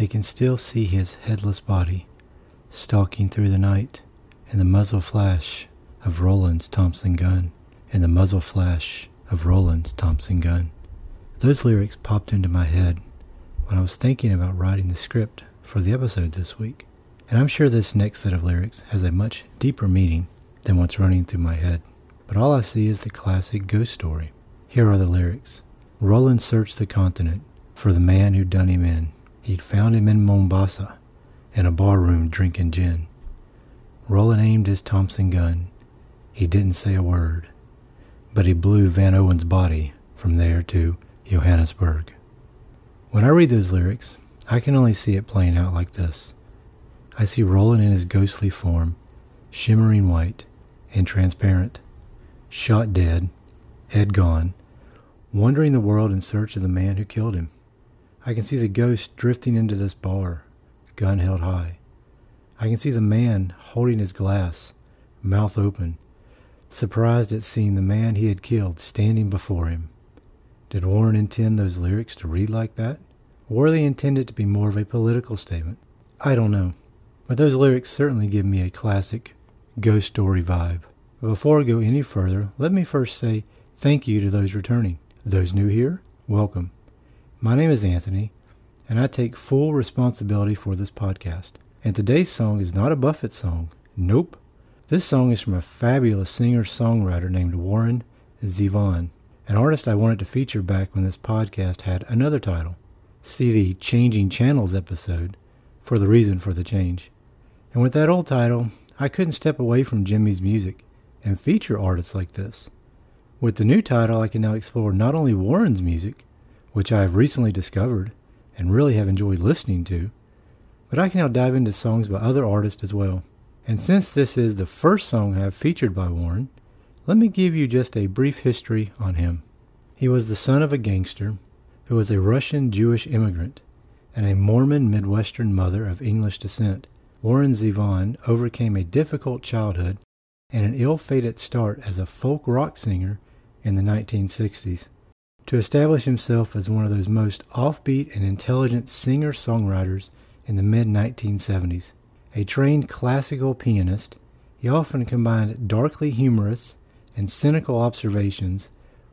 they can still see his headless body stalking through the night and the muzzle flash of Roland's Thompson gun and the muzzle flash of Roland's Thompson gun. Those lyrics popped into my head when I was thinking about writing the script for the episode this week. And I'm sure this next set of lyrics has a much deeper meaning than what's running through my head. But all I see is the classic ghost story. Here are the lyrics. Roland searched the continent for the man who'd done him in. He'd found him in Mombasa, in a barroom drinking gin. Roland aimed his Thompson gun. He didn't say a word, but he blew Van Owen's body from there to Johannesburg. When I read those lyrics, I can only see it playing out like this. I see Roland in his ghostly form, shimmering white and transparent, shot dead, head gone, wandering the world in search of the man who killed him. I can see the ghost drifting into this bar, gun held high. I can see the man holding his glass, mouth open, surprised at seeing the man he had killed standing before him. Did Warren intend those lyrics to read like that? Or were they intended to be more of a political statement? I don't know. But those lyrics certainly give me a classic ghost story vibe. Before I go any further, let me first say thank you to those returning. Those new here, welcome. My name is Anthony, and I take full responsibility for this podcast. And today's song is not a Buffett song. Nope. This song is from a fabulous singer songwriter named Warren Zevon, an artist I wanted to feature back when this podcast had another title see the Changing Channels episode for the reason for the change. And with that old title, I couldn't step away from Jimmy's music and feature artists like this. With the new title, I can now explore not only Warren's music, which I have recently discovered and really have enjoyed listening to, but I can now dive into songs by other artists as well. And since this is the first song I have featured by Warren, let me give you just a brief history on him. He was the son of a gangster who was a Russian Jewish immigrant and a Mormon Midwestern mother of English descent, Warren Zevon overcame a difficult childhood and an ill-fated start as a folk rock singer in the 1960s. To establish himself as one of those most offbeat and intelligent singer-songwriters in the mid-1970s. A trained classical pianist, he often combined darkly humorous and cynical observations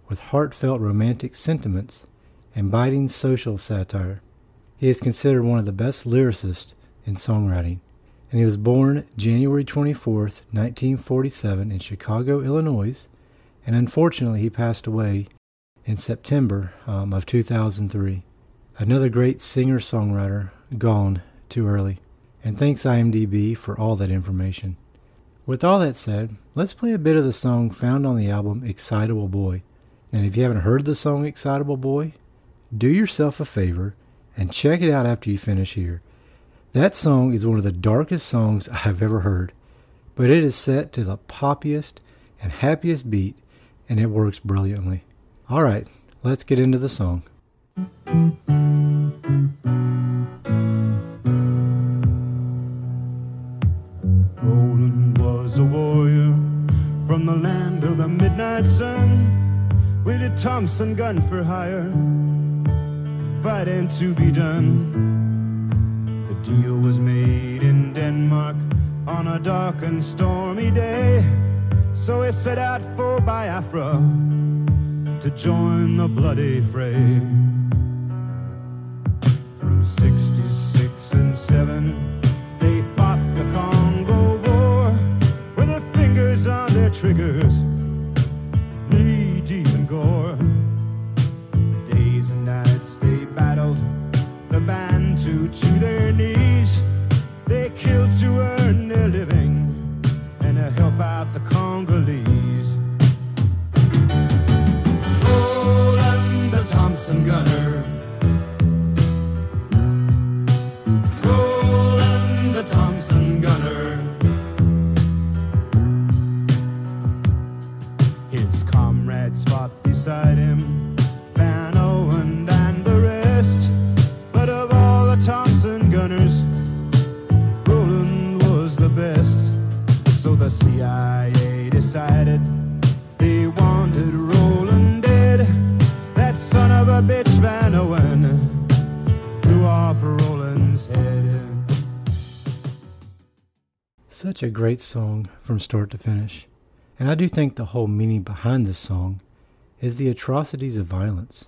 with heartfelt romantic sentiments and biting social satire. He is considered one of the best lyricists in songwriting, and he was born January 24, 1947, in Chicago, Illinois, and unfortunately he passed away in September um, of 2003. Another great singer songwriter gone too early. And thanks IMDb for all that information. With all that said, let's play a bit of the song found on the album Excitable Boy. And if you haven't heard the song Excitable Boy, do yourself a favor and check it out after you finish here. That song is one of the darkest songs I've ever heard, but it is set to the poppiest and happiest beat, and it works brilliantly. All right, let's get into the song. Roland was a warrior from the land of the midnight sun with a Thompson gun for hire fighting to be done. The deal was made in Denmark on a dark and stormy day. So he set out for Biafra to join the bloody fray. Through 66 and 7, they fought the Congo War with their fingers on their triggers, knee deep in gore. Days and nights they battled the Bantu to their knees. They killed to earn their living and to help out the Congolese. Such a great song from start to finish. And I do think the whole meaning behind this song is the atrocities of violence.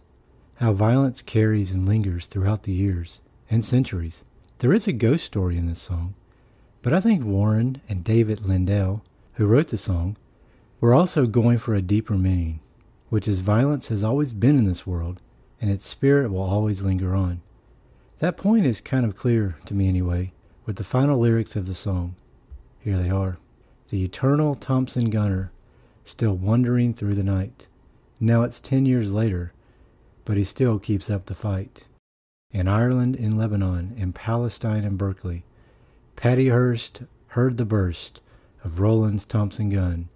How violence carries and lingers throughout the years and centuries. There is a ghost story in this song, but I think Warren and David Lindell, who wrote the song, were also going for a deeper meaning, which is violence has always been in this world, and its spirit will always linger on. That point is kind of clear to me anyway, with the final lyrics of the song. Here they are. The eternal Thompson gunner, still wandering through the night. Now it's ten years later, but he still keeps up the fight. In Ireland, in Lebanon, in Palestine, and Berkeley, Patty Hearst heard the burst of Roland's Thompson gun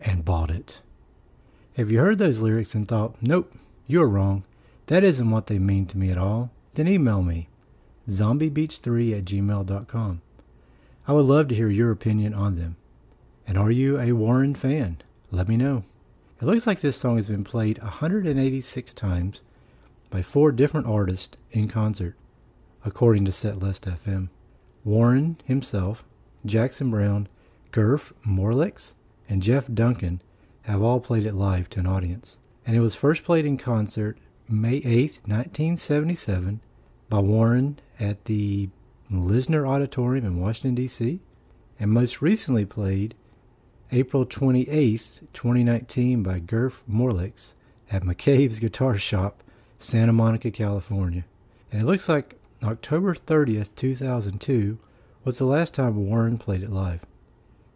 and bought it. Have you heard those lyrics and thought, nope, you're wrong, that isn't what they mean to me at all, then email me, zombiebeach3 at gmail.com. I would love to hear your opinion on them. And are you a Warren fan? Let me know. It looks like this song has been played 186 times by four different artists in concert, according to Setlist FM. Warren himself, Jackson Browne, Gurf Morlix, and Jeff Duncan have all played it live to an audience. And it was first played in concert May 8, 1977, by Warren at the Lisner Auditorium in Washington, D.C., and most recently played April 28, 2019, by Gurf Morlix at McCabe's Guitar Shop, Santa Monica, California. And it looks like October 30th, 2002 was the last time Warren played it live.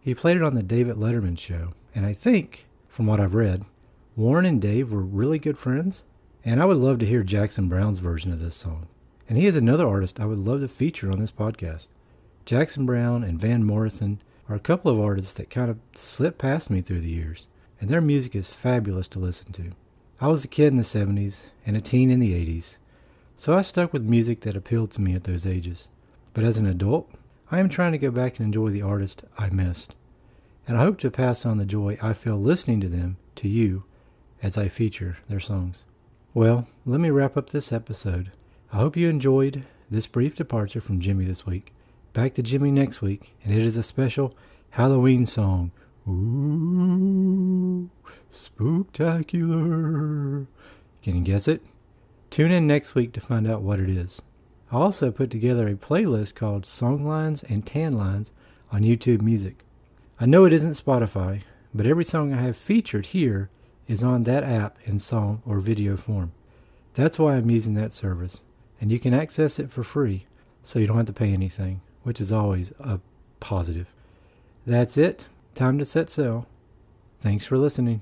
He played it on the David Letterman show, and I think, from what I've read, Warren and Dave were really good friends, and I would love to hear Jackson Browne's version of this song. And he is another artist I would love to feature on this podcast. Jackson Browne and Van Morrison are a couple of artists that kind of slipped past me through the years, and their music is fabulous to listen to. I was a kid in the 70s and a teen in the 80s, so I stuck with music that appealed to me at those ages. But as an adult, I am trying to go back and enjoy the artist I missed, and I hope to pass on the joy I feel listening to them to you as I feature their songs. Well, let me wrap up this episode. I hope you enjoyed this brief departure from Jimmy this week. Back to Jimmy next week, and it is a special Halloween song. Ooh, spooktacular. Can you guess it? Tune in next week to find out what it is. I also put together a playlist called Songlines and Tan Lines on YouTube Music. I know it isn't Spotify, but every song I have featured here is on that app in song or video form. That's why I'm using that service and you can access it for free, so you don't have to pay anything, which is always a positive. That's it. Time to set sail. Thanks for listening.